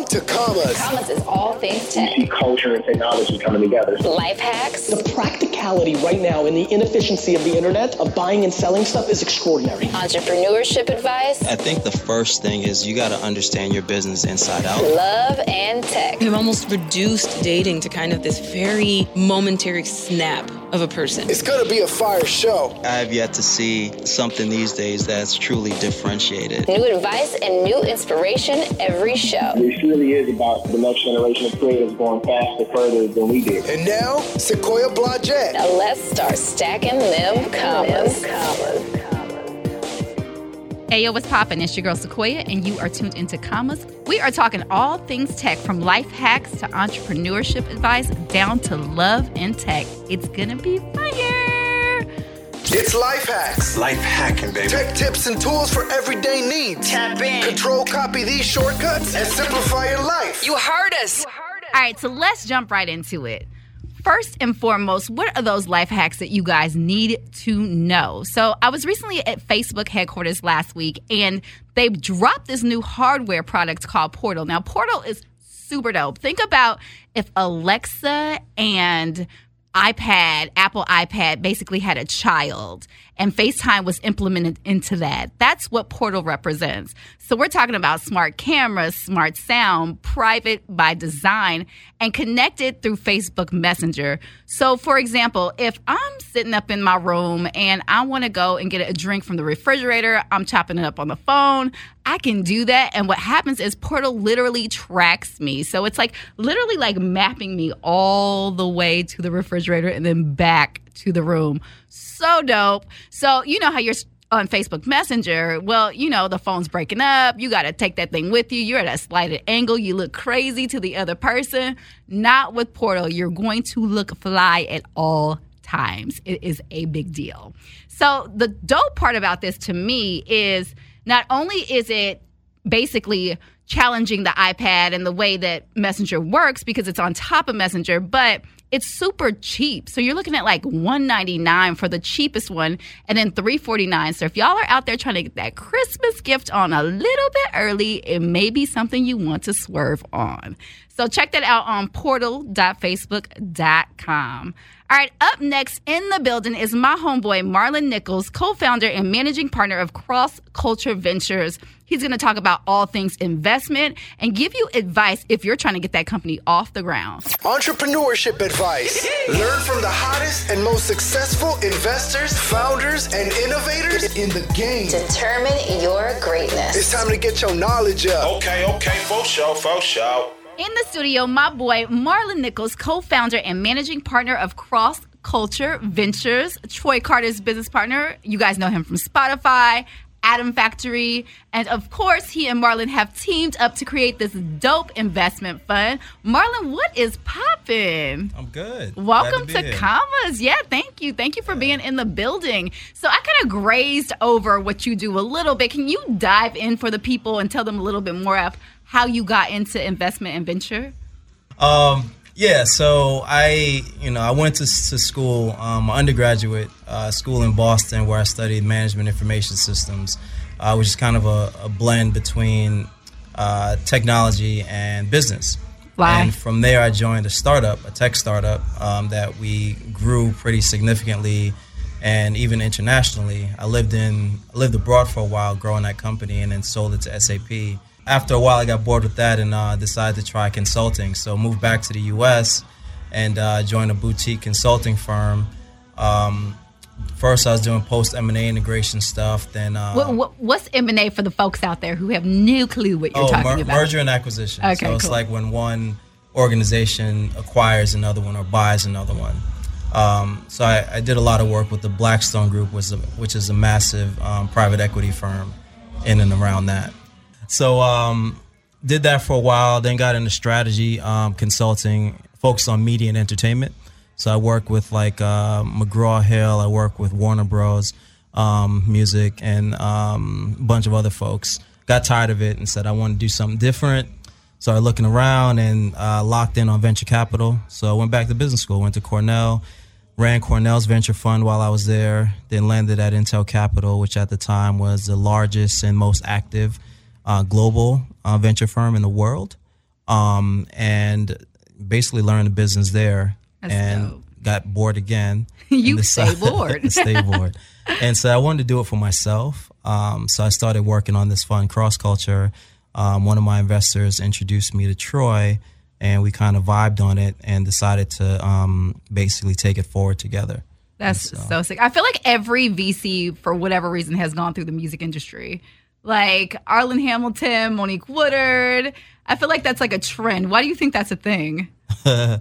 Welcome to Commas. Commas is all things tech. see culture and technology coming together. Life hacks. The practicality right now and the inefficiency of the internet of buying and selling stuff is extraordinary. Entrepreneurship advice. I think the first thing is you got to understand your business inside out. Love and tech. We've almost reduced dating to kind of this very momentary snap of a person. It's going to be a fire show. I have yet to see something these days that's truly differentiated. New advice and new inspiration every show. This really is about the next generation of creators going faster, further than we did. And now, Sequoia Blodgett. Now let's start stacking them commas. Hey, yo, what's poppin'? It's your girl Sequoia, and you are tuned into Commas. We are talking all things tech from life hacks to entrepreneurship advice down to love and tech. It's gonna be fire. It's life hacks. Life hacking, baby. Tech tips and tools for everyday needs. Tap in. Control copy these shortcuts and simplify your life. You heard us. All right, so let's jump right into it. First and foremost, what are those life hacks that you guys need to know? So, I was recently at Facebook headquarters last week and they dropped this new hardware product called Portal. Now, Portal is super dope. Think about if Alexa and iPad, Apple iPad basically had a child and FaceTime was implemented into that. That's what Portal represents. So we're talking about smart cameras, smart sound, private by design, and connected through Facebook Messenger. So, for example, if I'm sitting up in my room and I want to go and get a drink from the refrigerator, I'm chopping it up on the phone, I can do that. And what happens is Portal literally tracks me. So it's like literally like mapping me all the way to the refrigerator and then back to the room. Dope. So, you know how you're on Facebook Messenger, well, you know, the phone's breaking up. You got to take that thing with you. You're at a slighted angle. You look crazy to the other person. Not with Portal. You're going to look fly at all times. It is a big deal. So, the dope part about this to me is not only is it basically challenging the iPad and the way that Messenger works because it's on top of Messenger, but it's super cheap. So you're looking at like 199 for the cheapest one and then 349. So if y'all are out there trying to get that Christmas gift on a little bit early, it may be something you want to swerve on. So check that out on portal.facebook.com. All right, up next in the building is my homeboy Marlon Nichols, co-founder and managing partner of Cross Culture Ventures. He's going to talk about all things investment and give you advice if you're trying to get that company off the ground. Entrepreneurship advice. Learn from the hottest and most successful investors, founders, and innovators in the game. Determine your greatness. It's time to get your knowledge up. Okay, okay, full show, full sure. In the studio, my boy Marlon Nichols, co-founder and managing partner of Cross Culture Ventures, Troy Carter's business partner. You guys know him from Spotify, Atom Factory, and of course, he and Marlon have teamed up to create this dope investment fund. Marlon, what is poppin'? I'm good. Welcome Glad to, here. Commas. Yeah, thank you. Thank you for being in the building. So I kind of grazed over what you do a little bit. Can you dive in for the people and tell them a little bit more of how you got into investment and venture? Um, yeah, so I, you know, I went to, to school, um, undergraduate uh, school in Boston, where I studied management information systems, uh, which is kind of a, a blend between uh, technology and business. Why? And from there, I joined a startup, a tech startup um, that we grew pretty significantly, and even internationally. I lived in I lived abroad for a while, growing that company, and then sold it to SAP. After a while, I got bored with that and uh, decided to try consulting. So moved back to the U.S. and uh, joined a boutique consulting firm. Um, first, I was doing post M and A integration stuff. Then uh, What, what, what's M&A for the folks out there who have no clue what you're oh, talking mer- about? merger and acquisition. Okay, so it's like when one organization acquires another one or buys another one. Um, so I, I did a lot of work with the Blackstone Group, which is a, which is a massive um, private equity firm in and around that. So um, did that for a while, then got into strategy um, consulting, focused on media and entertainment. So I work with like uh, McGraw Hill, I work with Warner Bros. Um, music, and um, a bunch of other folks. Got tired of it and said I want to do something different. Started looking around and uh, locked in on venture capital. So I went back to business school, went to Cornell, ran Cornell's venture fund while I was there, then landed at Intel Capital, which at the time was the largest and most active uh, global uh, venture firm in the world. um, and basically learned the business there, That's and dope. got bored again. You and stay bored. stay bored, and so I wanted to do it for myself. Um, so I started working on this fund, Cross Culture. Um, one of my investors introduced me to Troy, and we kind of vibed on it and decided to um, basically take it forward together. That's so. sick. I feel like every VC, for whatever reason, has gone through the music industry. Like Arlan Hamilton, Monique Woodard. I feel like that's like a trend. Why do you think that's a thing? I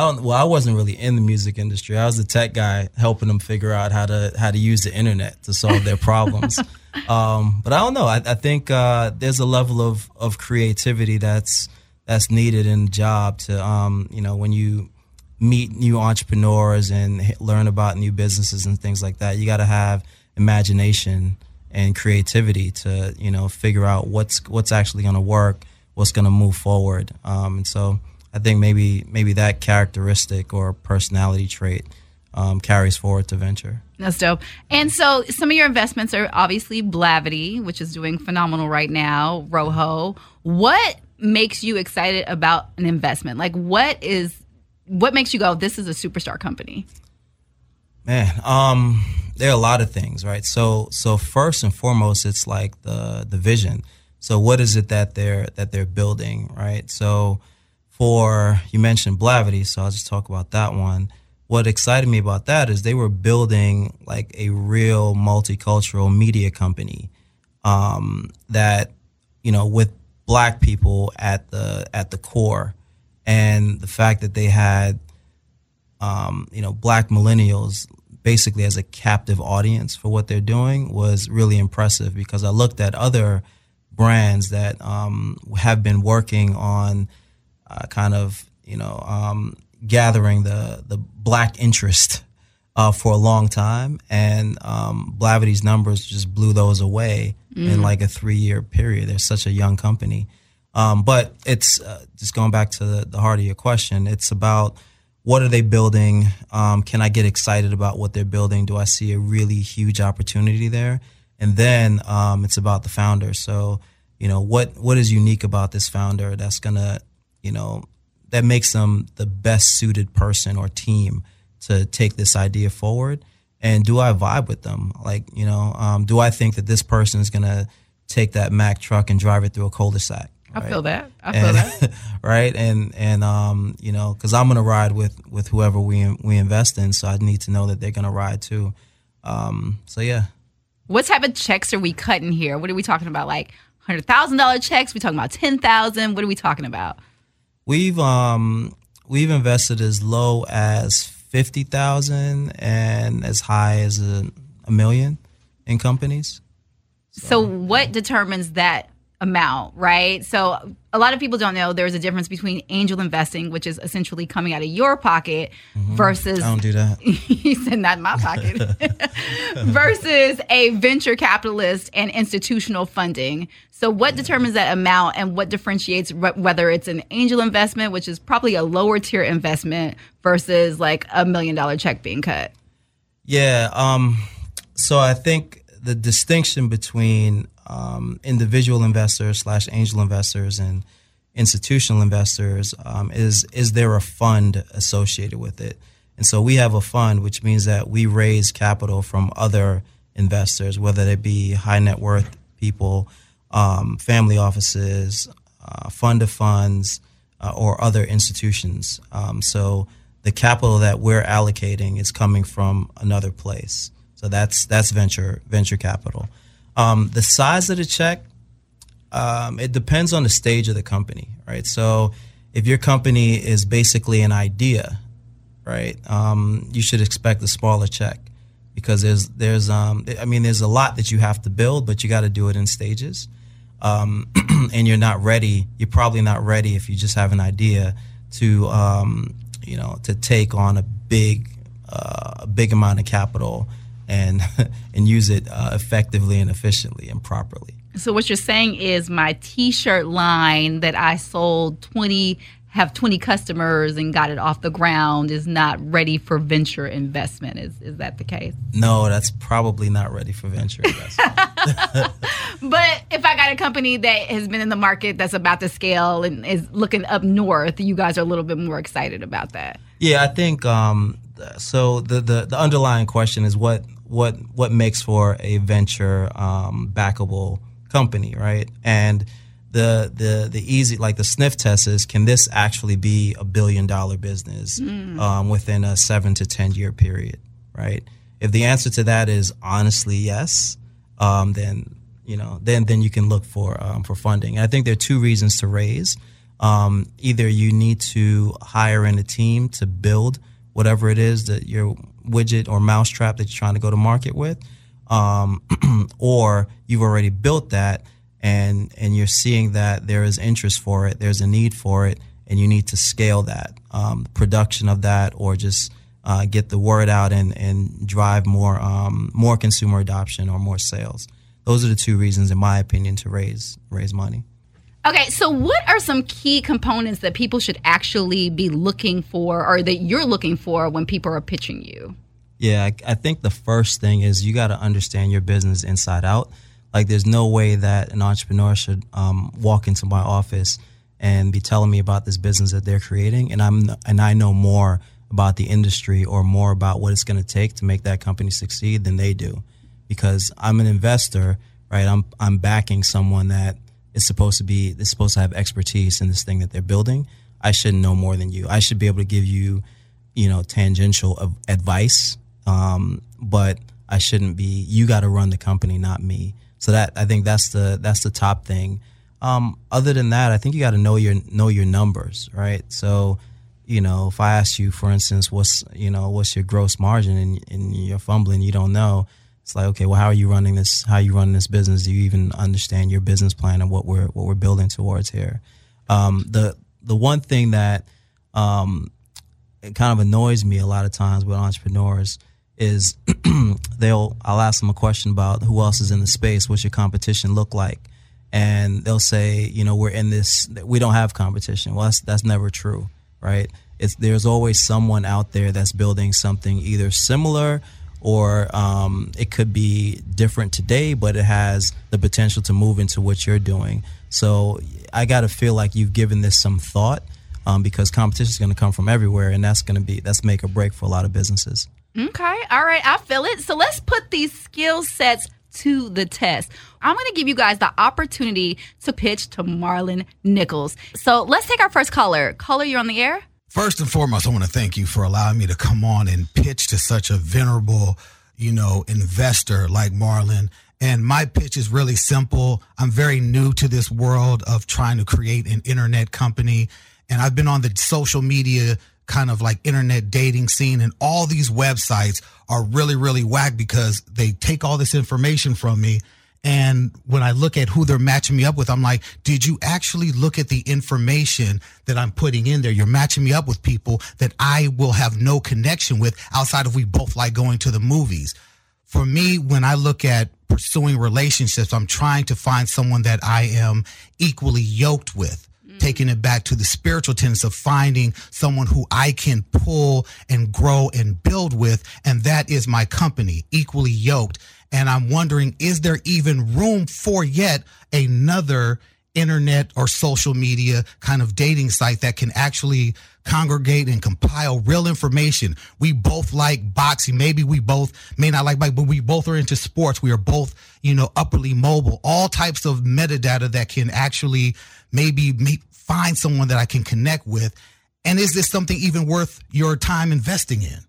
don't. Well, I wasn't really in the music industry. I was the tech guy helping them figure out how to how to use the internet to solve their problems. um, but I don't know. I, I think uh, there's a level of of creativity that's that's needed in the job to um, you know when you meet new entrepreneurs and learn about new businesses and things like that. You got to have imagination and creativity to you know figure out what's what's actually going to work, what's going to move forward. Um, and so I think maybe maybe that characteristic or personality trait um, carries forward to venture. That's dope. And so some of your investments are obviously Blavity, which is doing phenomenal right now, Rojo. What makes you excited about an investment? Like what is what makes you go, this is a superstar company? Man, um, there are a lot of things, right? So, so first and foremost, it's like the the vision. So, what is it that they're that they're building, right? So, for you mentioned Blavity, so I'll just talk about that one. What excited me about that is they were building like a real multicultural media company um, that you know with black people at the at the core, and the fact that they had um, you know, black millennials basically as a captive audience for what they're doing was really impressive because I looked at other brands that um, have been working on uh, kind of, you know, um, gathering the, the black interest uh, for a long time. And um, Blavity's numbers just blew those away in like a three year period. They're such a young company. Um, but it's uh, just going back to the, the heart of your question. It's about what are they building? Um, can I get excited about what they're building? Do I see a really huge opportunity there? And then um, it's about the founder. So, you know, what what is unique about this founder that's gonna, you know, that makes them the best suited person or team to take this idea forward? And do I vibe with them? Like, you know, um, do I think that this person is gonna take that Mack truck and drive it through a cul-de-sac? I right? feel that. I feel and, that. right and and um you know because i'm gonna ride with with whoever we we invest in so i need to know that they're gonna ride too um so yeah What type of checks are we cutting here? What are we talking about? Like hundred thousand dollar checks? We talking about ten thousand? What are we talking about? we've um we've invested as low as 50000 and as high as a, a million in companies So what determines that amount, right? So a lot of people don't know there's a difference between angel investing, which is essentially coming out of your pocket, versus i don't do that. He said not in my pocket. Versus a venture capitalist and institutional funding. So what determines that amount and what differentiates wh- whether it's an angel investment which is probably a lower tier investment versus like a million dollar check being cut? Yeah. Um, so I think the distinction between um, individual investors slash angel investors and institutional investors um, is is there a fund associated with it? And so we have a fund, which means that we raise capital from other investors, whether they be high net worth people, um, family offices, uh, fund of funds, uh, or other institutions. Um, so the capital that we're allocating is coming from another place. So that's that's venture venture capital. Um, the size of the check, um, it depends on the stage of the company, right? So if your company is basically an idea, right, um, you should expect a smaller check because there's there's um, I mean there's a lot that you have to build, but you got to do it in stages. Um, and you're not ready. You're probably not ready if you just have an idea to um, you know to take on a big uh, a big amount of capital and and use it uh, effectively and efficiently and properly. so what you're saying is my t-shirt line that i sold 20 have 20 customers and got it off the ground is not ready for venture investment. Is is that the case? No, that's probably not ready for venture investment. but if I got a company that has been in the market that's about to scale and is looking up north, you guys are a little bit more excited about that. Yeah, I think um, so. The, the the underlying question is what what what makes for a venture um, backable company, right? And the the the easy like the sniff test is can this actually be a billion dollar business mm. um, within a seven to ten year period, right? If the answer to that is honestly yes, um, then you know then then you can look for um, for funding. And I think there are two reasons to raise. Um, either you need to hire in a team to build whatever it is that your widget or mousetrap that you're trying to go to market with, um, or you've already built that and and you're seeing that there is interest for it, there's a need for it, and you need to scale that um, production of that, or just uh, get the word out and and drive more um, more consumer adoption or more sales. Those are the two reasons, in my opinion, to raise raise money. Okay, so what are some key components that people should actually be looking for or that you're looking for when people are pitching you? Yeah, I, I think the first thing is you got to understand your business inside out. Like, there's no way that an entrepreneur should um, walk into my office and be telling me about this business that they're creating, and I'm and I know more about the industry or more about what it's going to take to make that company succeed than they do, because I'm an investor, right? I'm I'm backing someone that is supposed to be is supposed to have expertise in this thing that they're building. I shouldn't know more than you. I should be able to give you, you know, tangential advice, um, but I shouldn't be. You got to run the company, not me. So that I think that's the that's the top thing. Um, other than that, I think you got to know your know your numbers, right? So, you know, if I ask you, for instance, what's you know what's your gross margin, and, and you're fumbling, you don't know it's like okay well how are you running this how are you running this business? Do you even understand your business plan and what we're what we're building towards here? Um, the the one thing that um, it kind of annoys me a lot of times with entrepreneurs is they'll I'll ask them a question about who else is in the space what's your competition look like? And they'll say you know we're in this we don't have competition. Well that's that's never true right? It's there's always someone out there that's building something either similar or um, it could be different today, but it has the potential to move into what you're doing. So I got to feel like you've given this some thought um, because competition is going to come from everywhere, and that's going to be that's make or break for a lot of businesses. Okay, all right, I feel it. So let's put these skill sets to the test. I'm going to give you guys the opportunity to pitch to Marlon Nichols. So let's take our first caller. Caller, you're on the air. First and foremost, I want to thank you for allowing me to come on and pitch to such a venerable, you know, investor like Marlon. And my pitch is really simple. I'm very new to this world of trying to create an internet company. And I've been on the social media kind of like internet dating scene and all these websites are really, really whack because they take all this information from me and when I look at who they're matching me up with, I'm like, did you actually look at the information that I'm putting in there? You're matching me up with people that I will have no connection with outside of we both like going to the movies. For me, when I look at pursuing relationships, I'm trying to find someone that I am equally yoked with mm. taking it back to the spiritual tenets of finding someone who I can pull and grow and build with. And that is my company, equally yoked. And I'm wondering, is there even room for yet another internet or social media kind of dating site that can actually congregate and compile real information. We both like boxing. Maybe we both may not like bike, but we both are into sports. We are both, you know, upperly mobile, all types of metadata that can actually maybe find someone that I can connect with. And is this something even worth your time investing in?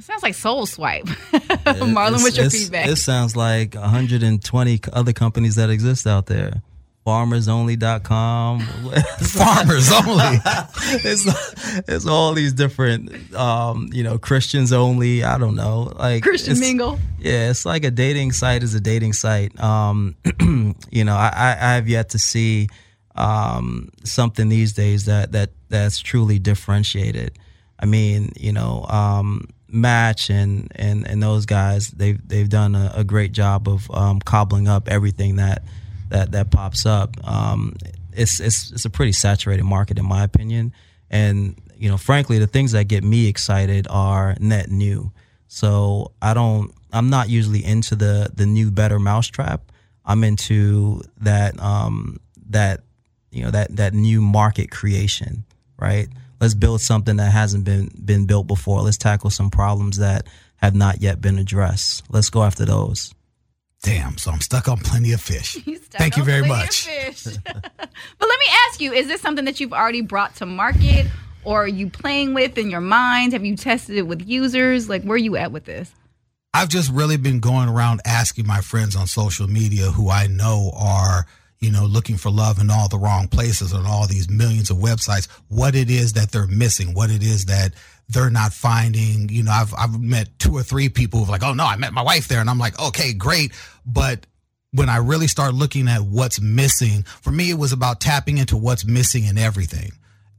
It sounds like Soul Swipe. Marlon, what's your feedback? It sounds like 120 other companies that exist out there. FarmersOnly.com. Farmers Only. it's, it's all these different, um, you know, Christians Only. I don't know. Like Christian Mingle. Yeah, it's like a dating site is a dating site. Um, you know, I, I have yet to see um, something these days that, that that's truly differentiated. I mean, you know, um, Match and, and, and those guys, they've they've done a, a great job of um, cobbling up everything that that that pops up. Um, it's it's it's a pretty saturated market in my opinion, And you know, frankly, the things that get me excited are net new. So I don't. I'm not usually into the the new better mousetrap. I'm into that um that you know that that new market creation, right? Let's build something that hasn't been been built before. Let's tackle some problems that have not yet been addressed. Let's go after those. Damn, so I'm stuck on plenty of fish. Thank you very much. but let me ask you, is this something that you've already brought to market or are you playing with in your mind? Have you tested it with users? Like where are you at with this? I've just really been going around asking my friends on social media who I know are, you know, looking for love in all the wrong places on all these millions of websites, what it is that they're missing, what it is that they're not finding. You know, I've I've met two or three people who've like, oh no, I met my wife there, and I'm like, okay, great, but when I really start looking at what's missing, for me, it was about tapping into what's missing in everything.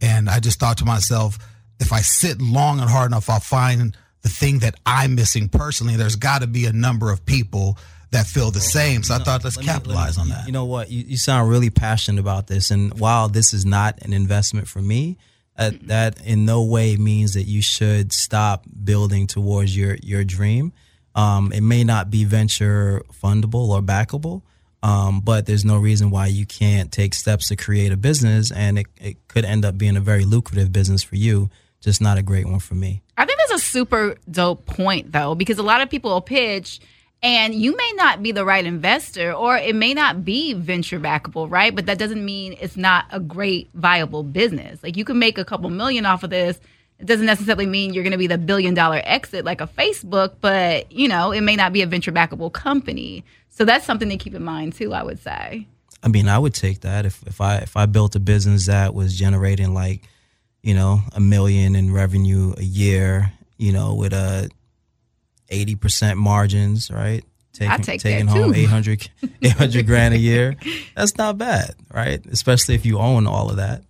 And I just thought to myself, if I sit long and hard enough, I'll find the thing that I'm missing personally. There's got to be a number of people that feel the same. So I thought, let's capitalize me, on that. You know what? You, you, sound really passionate about this. And while this is not an investment for me, uh, that in no way means that you should stop building towards your, your dream. Um, it may not be venture fundable or backable, um, but there's no reason why you can't take steps to create a business, and it, it could end up being a very lucrative business for you, just not a great one for me. I think that's a super dope point, though, because a lot of people will pitch and you may not be the right investor or it may not be venture backable right? But that doesn't mean it's not a great viable business. Like you can make a couple million off of this. It doesn't necessarily mean you're going to be the billion dollar exit like a facebook but you know it may not be a venture backable company. So that's something to keep in mind too i would say. I mean i would take that if, if i if i built a business that was generating like you know a million in revenue a year you know with a 80% margins, right? Taking, take taking home 800, 800 grand a year. That's not bad, right? Especially if you own all of that.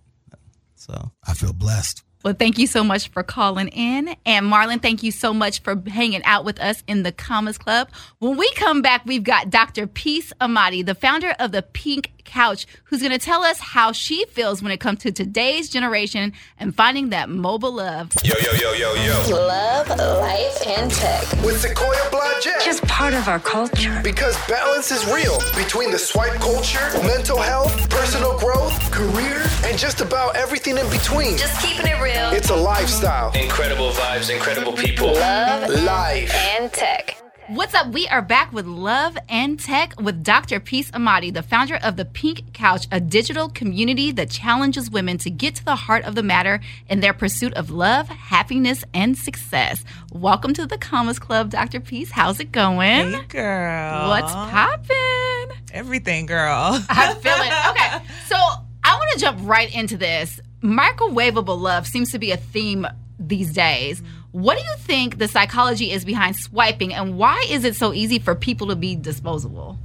So I feel blessed. Well, thank you so much for calling in. And Marlon, thank you so much for hanging out with us in the Commas Club. When we come back, we've got Dr. Peace Amadi, the founder of the Pink Couch, who's going to tell us how she feels when it comes to today's generation and finding that mobile love. Yo, yo, yo, yo, yo. Love, life, and tech. With Sequoia Blodgett. Just part of our culture. Because balance is real between the swipe culture, mental health, personal growth, career, and just about everything in between. Just keeping it real. It's a lifestyle. Incredible vibes, incredible people. Love, life, and tech. What's up? We are back with Love and Tech with Dr. Peace Amadi, the founder of the Pink Couch, a digital community that challenges women to get to the heart of the matter in their pursuit of love, happiness, and success. Welcome to the Commas Club, Dr. Peace. How's it going? Hey, girl. What's poppin'? Everything, girl. I feel it. Okay, so I want to jump right into this. Microwavable love seems to be a theme these days. What do you think the psychology is behind swiping, and why is it so easy for people to be disposable?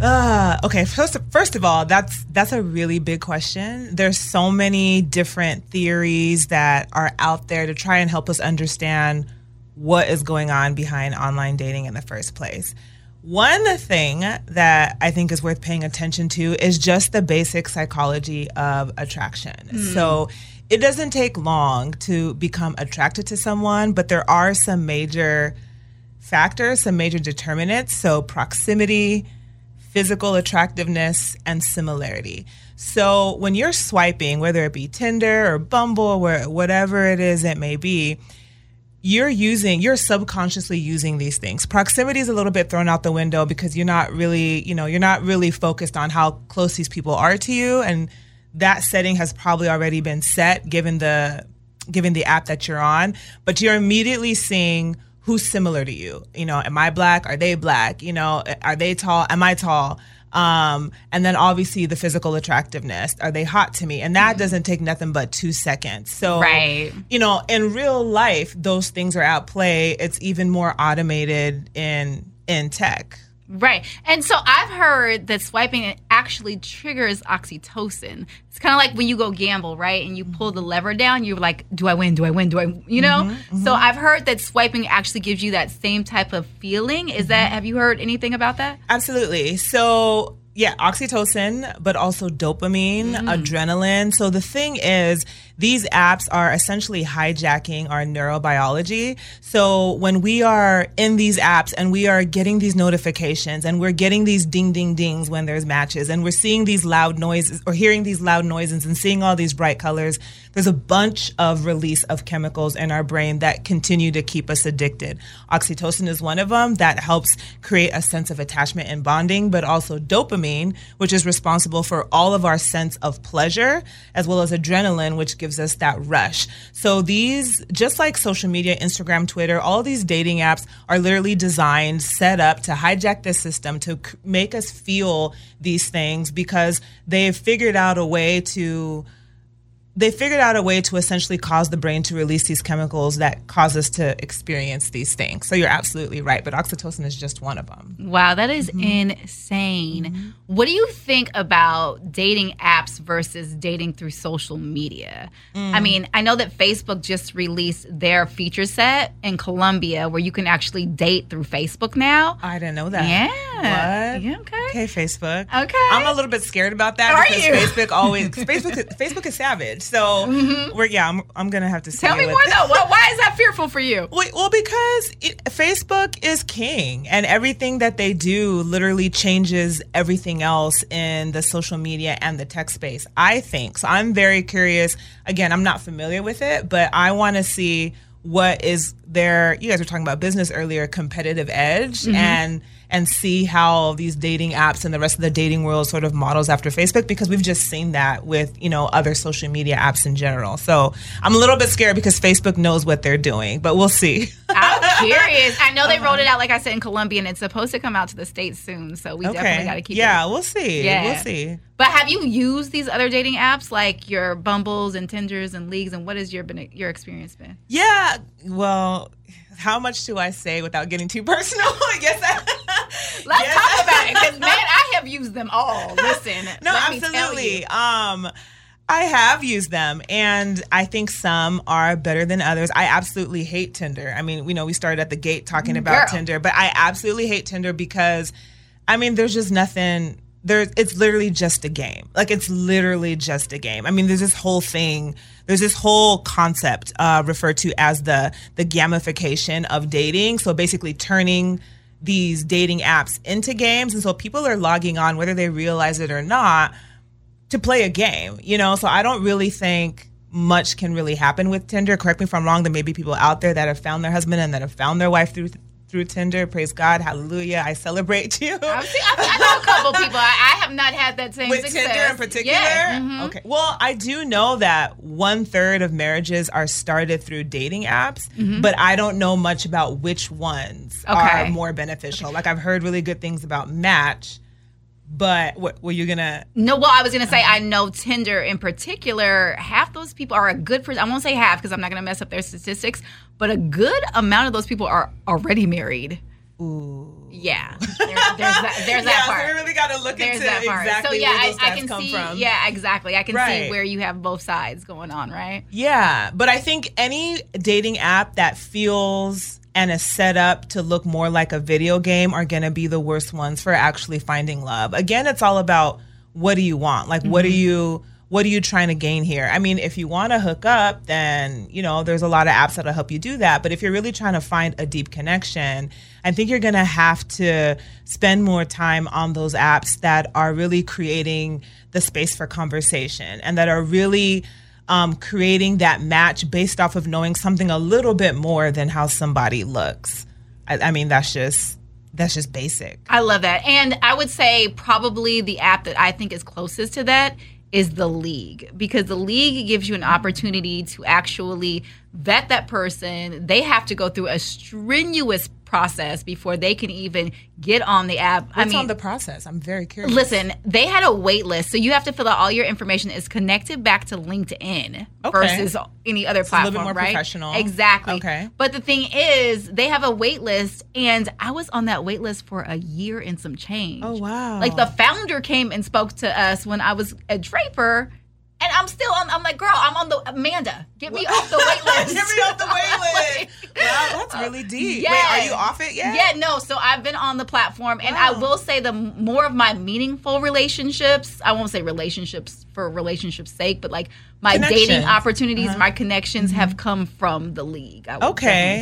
Uh, okay, first, first of all, that's that's a really big question. There's so many different theories that are out there to try and help us understand what is going on behind online dating in the first place. One thing that I think is worth paying attention to is just the basic psychology of attraction. Mm. So it doesn't take long to become attracted to someone, but there are some major factors, some major determinants. So, proximity, physical attractiveness, and similarity. So, when you're swiping, whether it be Tinder or Bumble or whatever it is it may be, you're using you're subconsciously using these things proximity is a little bit thrown out the window because you're not really you know you're not really focused on how close these people are to you and that setting has probably already been set given the given the app that you're on but you're immediately seeing who's similar to you. You know am i black? Are they black? You know are they tall? Am i tall? Um, and then obviously the physical attractiveness. Are they hot to me? And that doesn't take nothing but two seconds. So right. you know in real life those things are at play. It's even more automated in in tech. Right. And so I've heard that swiping actually triggers oxytocin. It's kind of like when you go gamble, right? And you pull the lever down, you're like, do I win? Do I win? Do I, you know? Mm-hmm, mm-hmm. So I've heard that swiping actually gives you that same type of feeling. Is that, have you heard anything about that? Absolutely. So yeah, oxytocin, but also dopamine, Mm. adrenaline. So the thing is, these apps are essentially hijacking our neurobiology. So when we are in these apps and we are getting these notifications and we're getting these ding ding dings when there's matches and we're seeing these loud noises or hearing these loud noises and seeing all these bright colors, there's a bunch of release of chemicals in our brain that continue to keep us addicted. Oxytocin is one of them that helps create a sense of attachment and bonding, but also dopamine, which is responsible for all of our sense of pleasure, as well as adrenaline, which gives us that rush. So these, just like social media, Instagram, Twitter, all these dating apps are literally designed, set up to hijack the system to make us feel these things because they've figured out a way to they figured out a way to essentially cause the brain to release these chemicals that cause us to experience these things. So you're absolutely right, but oxytocin is just one of them. Wow, that is Mm-hmm. insane. What do you think about dating apps versus dating through social media? Mm. I mean, I know that Facebook just released their feature set in Colombia where you can actually date through Facebook now. I didn't know that. Yeah. What? Yeah, okay. Okay, Facebook. Okay. I'm a little bit scared about that Are because you? Facebook always Facebook Facebook is savage. So we're yeah, I'm, I'm gonna have to Mm-hmm. Tell me more though. Why, why is that fearful for you? Well, because it, Facebook is king, and everything that they do literally changes everything else in the social media and the tech space. I think so. I'm very curious. Again, I'm not familiar with it, but I want to see what is their. You guys were talking about business earlier, competitive edge, Mhm. and and see how these dating apps and the rest of the dating world sort of models after Facebook because we've just seen that with, you know, other social media apps in general. So I'm a little bit scared because Facebook knows what they're doing, but we'll see. I'm curious. I know they rolled it um, out, like I said, in Colombia, and it's supposed to come out to the States soon. So we definitely got to keep yeah, it. Yeah, we'll see. Yeah. We'll see. But have you used these other dating apps like your Bumbles and Tinders and Leagues? And what has your been your experience been? Yeah. Well, how much do I say without getting too personal? I guess I, Let's talk about it because man, I have used them all. Listen, no, let me tell you. absolutely. Um, I have used them, and I think some are better than others. I absolutely hate Tinder. I mean, we know we started at the gate talking about Girl. Tinder, but I absolutely hate Tinder because, I mean, there's just nothing. There, it's literally just a game. Like it's literally just a game. I mean, there's this whole thing. There's this whole concept uh, referred to as the the gamification of dating. So basically, turning these dating apps into games, and so people are logging on whether they realize it or not to play a game, you know? So I don't really think much can really happen with Tinder. Correct me if I'm wrong. There may be people out there that have found their husband and that have found their wife through through Tinder. Praise God, Hallelujah! I celebrate you. I, see, I, I know a couple people. I, I have not had that same with success. Tinder in particular. Yeah. mhm. Okay. Well, I do know that one third of marriages are started through dating apps, Mhm. but I don't know much about which ones Okay. are more beneficial. Like I've heard really good things about Match, but what were you gonna? No, well, I was gonna say I know Tinder in particular. Half those people are a good. I won't say half because I'm not gonna mess up their statistics, but a good amount of those people are already married. Ooh. Yeah, there, there's that. There's that Yeah, so we really got to look There's into that part. exactly so yeah, where those I, I can see. from. Yeah, exactly. I can see where you have both sides going on, right? Yeah, but I think any dating app that feels and is set up to look more like a video game are going to be the worst ones for actually finding love. Again, it's all about what do you want? Like what are Mm-hmm. you what are you trying to gain here? I mean, if you want to hook up, then, you know, there's a lot of apps that'll help you do that, but if you're really trying to find a deep connection, I think you're going to have to spend more time on those apps that are really creating the space for conversation and that are really um, creating that match based off of knowing something a little bit more than how somebody looks. I, I mean, that's just that's just basic. I love that. And I would say probably the app that I think is closest to that is the league because the league gives you an opportunity to actually vet that person. They have to go through a strenuous process before they can even get on the app. What's I mean, on the process? I'm very curious. Listen, they had a wait list, so you have to fill out all your information is connected back to LinkedIn versus any other It's a little platform, bit more right? professional. Exactly. Okay. But the thing is, they have a wait list, and I was on that wait list for a year and some change. Oh wow! Like the founder came and spoke to us when I was at Draper. And I'm still on. I'm like, girl, I'm on the Amanda. Get me off the wait list. Get me off the wait list. wow, that's really deep. Yeah. Wait, are you off it yet? Yeah, no. So I've been on the platform, and I will say the more of my meaningful relationships. I won't say relationships for relationships' sake, but like my dating opportunities, Uh-huh. my connections have come from the league. I would say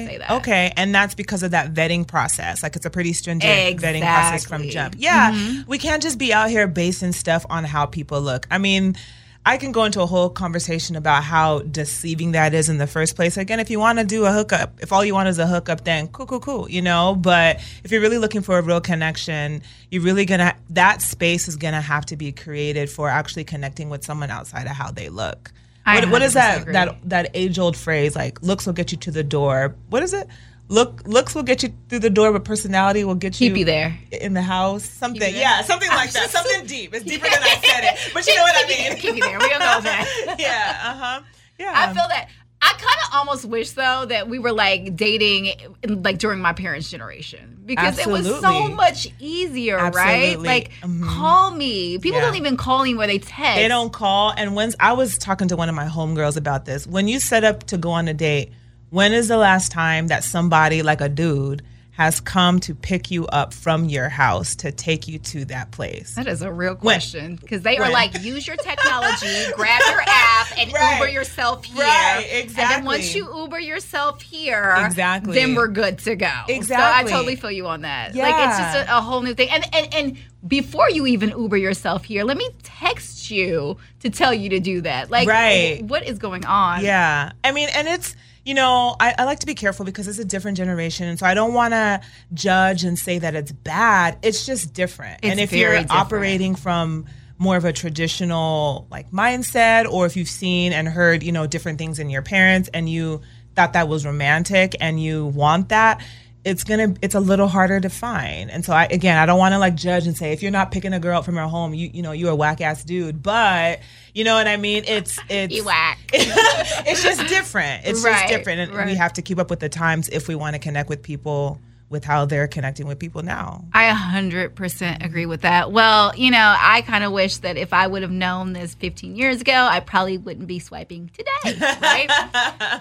Okay. that. Okay. And that's because of that vetting process. Like it's a pretty stringent vetting process from jump. Yeah. Mhm. We can't just be out here basing stuff on how people look. I mean, I can go into a whole conversation about how deceiving that is in the first place. Again, if you want to do a hookup, if all you want is a hookup, then cool, cool, cool, you know? But if you're really looking for a real connection, you're really gonna, that space is gonna have to be created for actually connecting with someone outside of how they look. I What, what is that, agree. that, that age old phrase, like, looks will get you to the door? What is it? Look, looks will get you through the door, but personality will get you Keep you there. in the house. Something, Keep you there. yeah, something like that. Something deep. It's deeper than I said it, but you know what I mean. Keep you there. We don't know that. yeah. Uh huh. Yeah. I feel that. I kind of almost wish though that we were like dating like during my parents' generation because it was so much easier, right? Absolutely. Like Mhm. call me. People Yeah. don't even call anymore; they text. They don't call. And when I was talking to one of my homegirls about this, when you set up to go on a date, when is the last time that somebody like a dude has come to pick you up from your house to take you to that place? That is a real question because they are like, use your technology, grab your app, and Right. Uber yourself here. Right, exactly. And then once you Uber yourself here, Exactly. then we're good to go. Exactly. So I totally feel you on that. Like it's just a, a whole new thing. And and and before you even Uber yourself here, let me text you to tell you to do that. Like, Right. what is going on? Yeah. I mean, and it's, you know, I, I like to be careful because it's a different generation. And so I don't want to judge and say that it's bad. It's just different. It's and if you're different. operating from more of a traditional like mindset, or if you've seen and heard, you know, different things in your parents and you thought that was romantic and you want that, it's gonna it's a little harder to find. And so i again i don't want to like judge and say if you're not picking a girl up from her home you you know you're a whack ass dude. But you know what i mean? It's it's You whack. it's just different. It's Right, just different and we have to keep up with the times if we want to connect with people with how they're connecting with people now I 100% agree with that. Well, you know, I kind of wish that if I would have known this 15 years ago, I probably wouldn't be swiping today, right?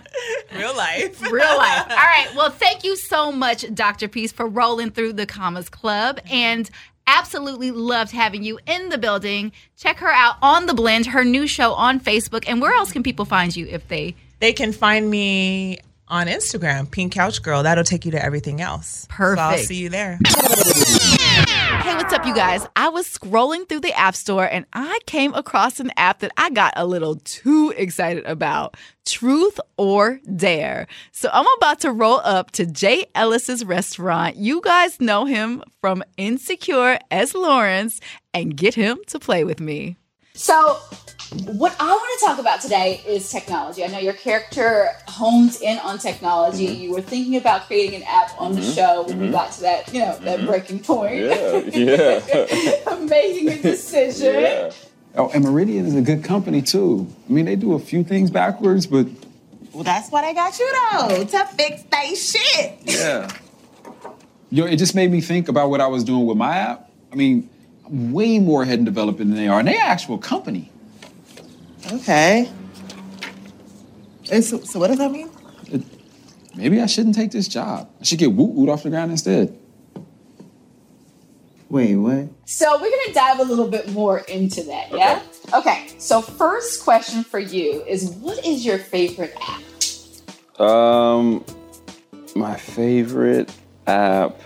real life Real life. All right. Well, thank you so much, Dr. Peace, for rolling through the Commas Club and absolutely loved having you in the building. Check her out on The Blend, her new show on Facebook. And where else can people find you if they they can find me on instagram pink couch girl that'll take you to everything else Perfect. so i'll see you there Hey, what's up, you guys? I was scrolling through the App Store and I came across an app that I got a little too excited about Truth or Dare. So I'm about to roll up to Jay Ellis's restaurant. You guys know him from Insecure as Lawrence and get him to play with me. So, what I want to talk about today is technology. I know your character hones in on technology. You were thinking about creating an app on the Mhm. show when you Mhm. got to that, you know, that breaking point. Yeah, yeah. Making a decision. yeah. Oh, and Meridian is a good company too. I mean, they do a few things backwards, but Well, that's what I got you though to fix that shit. yeah. Yo, it just made me think about what I was doing with my app. I mean, I'm way more ahead in developing than they are, and they're an actual company. Okay. And so, so what does that mean? Maybe I shouldn't take this job. I should get Woot Woot off the ground instead. Wait, what? So, we're going to dive a little bit more into that, yeah? Okay. So, first question for you is what is your favorite app? Um, my favorite app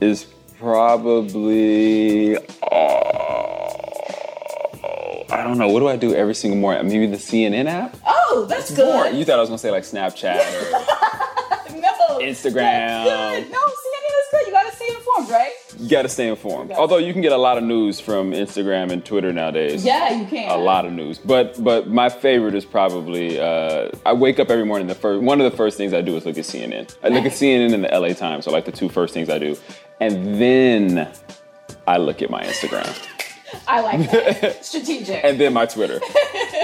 is probably. Oh, I don't know. What do I do every single morning? Maybe the CNN app. Oh, that's good. you thought I was gonna say like Snapchat or no. Instagram. Good. No, You gotta stay informed. Although you can get a lot of news from Instagram and Twitter nowadays. Yeah, you can. A lot of news, but but my favorite is probably uh, I wake up every morning. The first one of the first things I do is look at CNN. I look at CNN and the LA Times. So like the two first things I do, and then I look at my Instagram, I like that. Strategic. and then my Twitter,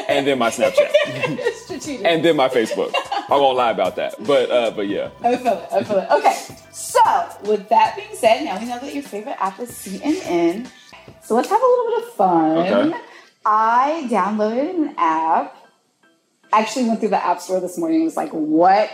and then my Snapchat, Strategic. and then my Facebook. I won't lie about that, but uh, but yeah. I feel it. I feel it. Okay. So, with that being said, now we know that your favorite app is CNN. So let's have a little bit of fun. Okay. I downloaded an app. Actually, went through the app store this morning. and Was like, what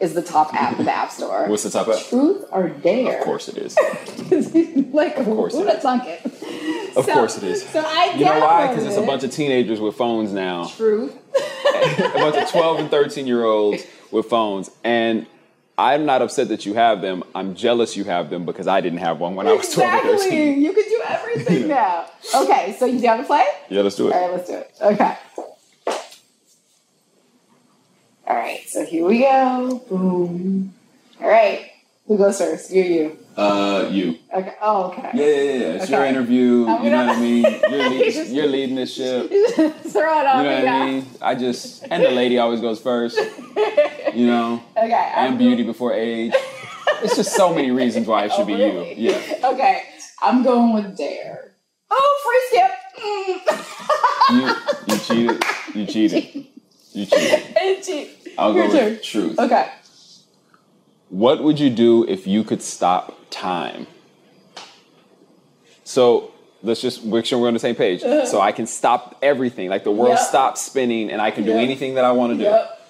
is the top app in the app store? What's the top app? Truth or Dare? Of course it is. like, of course who it would thunk it? Of So- course it is. So I You know why? Because it's a bunch of teenagers with phones now. Truth. a bunch of 12 and 13 year olds with phones. And I'm not upset that you have them. I'm jealous you have them because I didn't have one when I was 12 and 13. Exactly. You can do everything now. Okay, so you down to play? Yeah, let's do it. All right, let's do it. Okay. All right, so here we go. Boom. All right. Who goes first? You, you. Uh, you. Okay. Oh, okay. Yeah, yeah, yeah. It's your interview. I'm You know what I mean? You're, lead, you're leading this ship. You Throw it know on what me I mean? I just, and the lady always goes first. You know? Okay. And beauty before age. It's just so many reasons why it should be really? you. Yeah. Okay. I'm going with Dare. Oh, free skip. Mm. You, you cheated. You cheated. You cheated. I'll Your go turn. with truth. Okay. What would you do if you could stop time? So let's just make sure we're on the same page. Uh-huh. So I can stop everything, like the world Yep. stops spinning, and I can do anything that I want to do. Yep.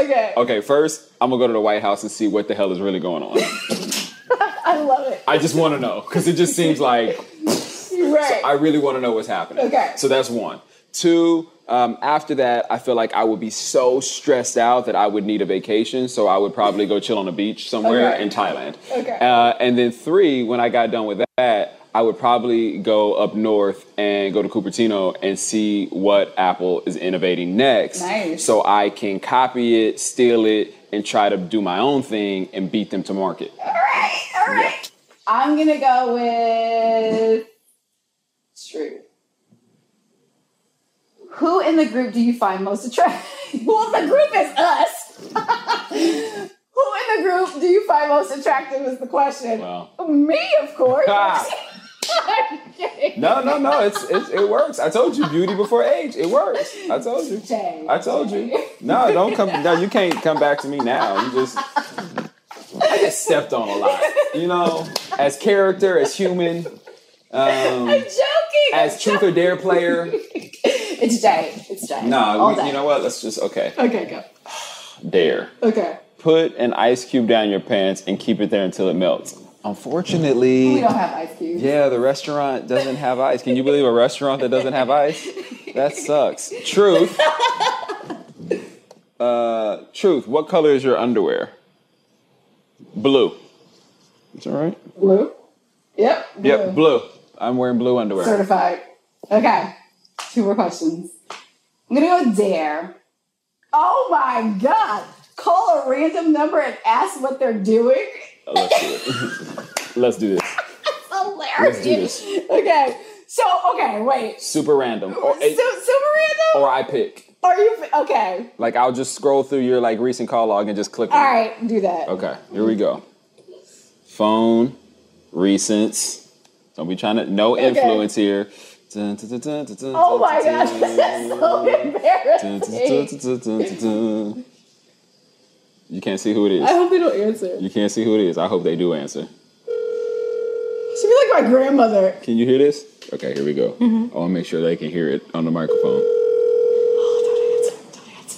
Okay. Okay, first I'm gonna go to the White House and see what the hell is really going on. I love it. I just want to know because it just seems like right. I really want to know what's happening. Okay. So that's one. Two, um, after that, I feel like I would be so stressed out that I would need a vacation. So I would probably go chill on the beach somewhere Okay. in Thailand. Okay. Uh, and then three, when I got done with that, I would probably go up north and go to Cupertino and see what Apple is innovating next. Nice. So I can copy it, steal it, and try to do my own thing and beat them to market. All right. All right. I'm gonna go with True. Who in the group do you find most attractive? well, the group is us. Who in the group do you find most attractive is the question. Wow. Me, of course. I'm. No, no, no. It's, it's it works. I told you, beauty before age. It works. I told you. Jay, I told you. No, don't come. No, you can't come back to me now. You just. I get stepped on a lot. You know, as character, as human, um, I'm joking. as truth or dare player. It's Jay. It's Jay. Nah, All we, day. you know what? Let's just okay. Okay, go. Dare. Okay. Put an ice cube down your pants and keep it there until it melts. Unfortunately, We don't have ice cubes. Yeah, the restaurant doesn't have ice. Can you believe a restaurant that doesn't have ice? That sucks. Truth. Uh, truth. What color is your underwear? Blue. It's all right. Blue. Yep. Yep, blue. I'm wearing blue underwear. Certified. Okay. Two more questions. I'm gonna go dare. Oh my god. Call a random number and ask what they're doing. Uh, Let's do it. Let's do this. Hilarious. Let's do this. Okay. So okay, wait. Super random. Or, Su- super random? or I pick. Are you okay? Like I'll just scroll through your like recent call log and just click. All on right, do that. Okay, here we go. Phone, recents. Don't be trying to. No Okay. influence here. Oh my gosh, that's so embarrassing. You can't see who it is. I hope they don't answer. You can't see who it is. I hope they do answer. She be like my grandmother. Can you hear this? Okay, here we go. Mhm. I want to make sure they can hear it on the microphone.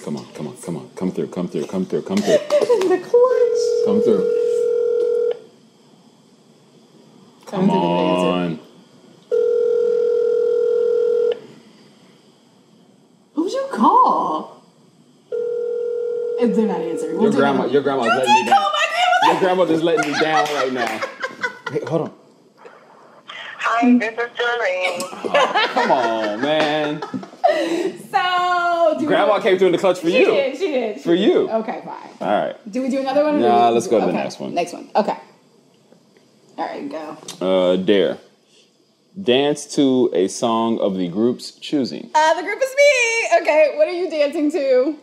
Come on, come on, come on. Come through, come through, come through, come through. the clutch. Come through. Come on. Who'd you call? If they're not answering. Your grandma, your grandma's letting me down. Call my grandmother. Your grandmother's letting me down right now. Hey, hold on. Hi, this is Doreen. Come on, man. So, do Grandma we, came through in the clutch for you. she you. did. She did. she For you. Okay, fine. All right. Do we do another one? or Nah, let's go to the next one. Next one. Okay. All right, go. Uh, dare. Dance to a song of the group's choosing. Uh, the group is me. Okay, what are you dancing to?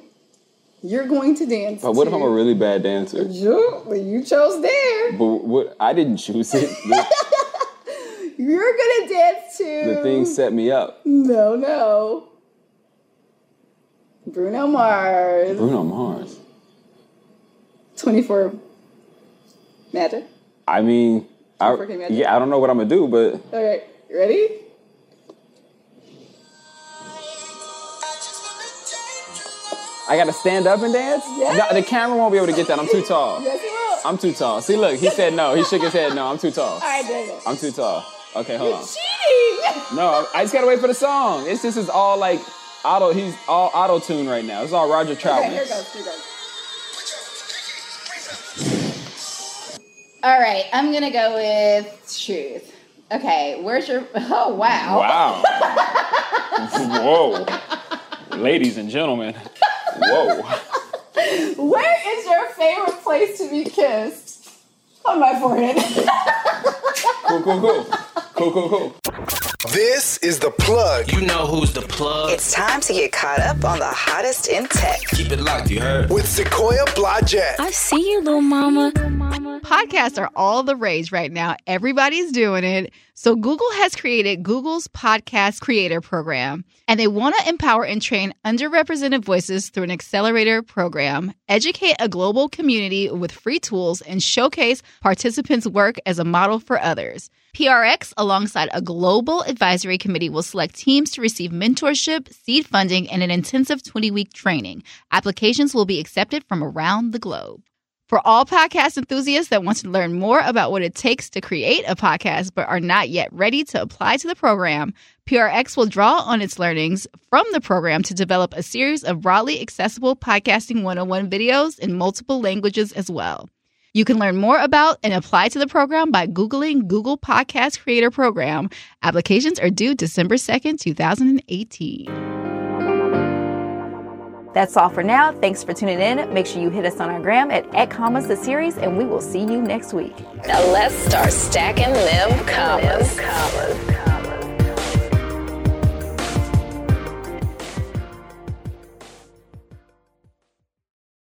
You're going to dance. But what if I'm a really bad dancer? You, you chose there. But what, I didn't choose it. You're gonna dance to. the thing set me up. No, no. Bruno Mars. Bruno Mars. 24 Magic. I mean, I, magic. yeah, I don't know what I'm gonna do, but Okay, you ready? I gotta stand up and dance? Yes. No, the camera won't be able to get that. I'm too tall. Yes, you will. I'm too tall. See, look, he said no. He shook his head no. I'm too tall. All right, David. I'm too tall. Okay, hold on. Cheating. No, I just gotta wait for the song. It's this is all like auto. He's all auto tune right now. It's all Roger Troutman. Okay, here goes. Here goes. All right, I'm gonna go with truth. Okay, where's your? Oh wow. Wow. Whoa. Ladies and gentlemen. Whoa. Where is your favorite place to be kissed? On my forehead. Cool, cool, cool. Cool, cool, cool. This is the plug. You know who's the plug. It's time to get caught up on the hottest in tech. Keep it locked, you heard? With Sequoia Blodgett. I see you, little mama. Podcasts are all the rage right now. Everybody's doing it. So Google has created Google's Podcast Creator Program, and they want to empower and train underrepresented voices through an accelerator program, educate a global community with free tools, and showcase participants' work as a model for others. PRX, alongside a global advisory committee, will select teams to receive mentorship, seed funding, and an intensive 20 week training. Applications will be accepted from around the globe. For all podcast enthusiasts that want to learn more about what it takes to create a podcast but are not yet ready to apply to the program, PRX will draw on its learnings from the program to develop a series of broadly accessible podcasting 101 videos in multiple languages as well. You can learn more about and apply to the program by Googling Google Podcast Creator Program. Applications are due December 2nd, 2018. That's all for now. Thanks for tuning in. Make sure you hit us on our gram at, at Commas the Series, and we will see you next week. Now let's start stacking them commas.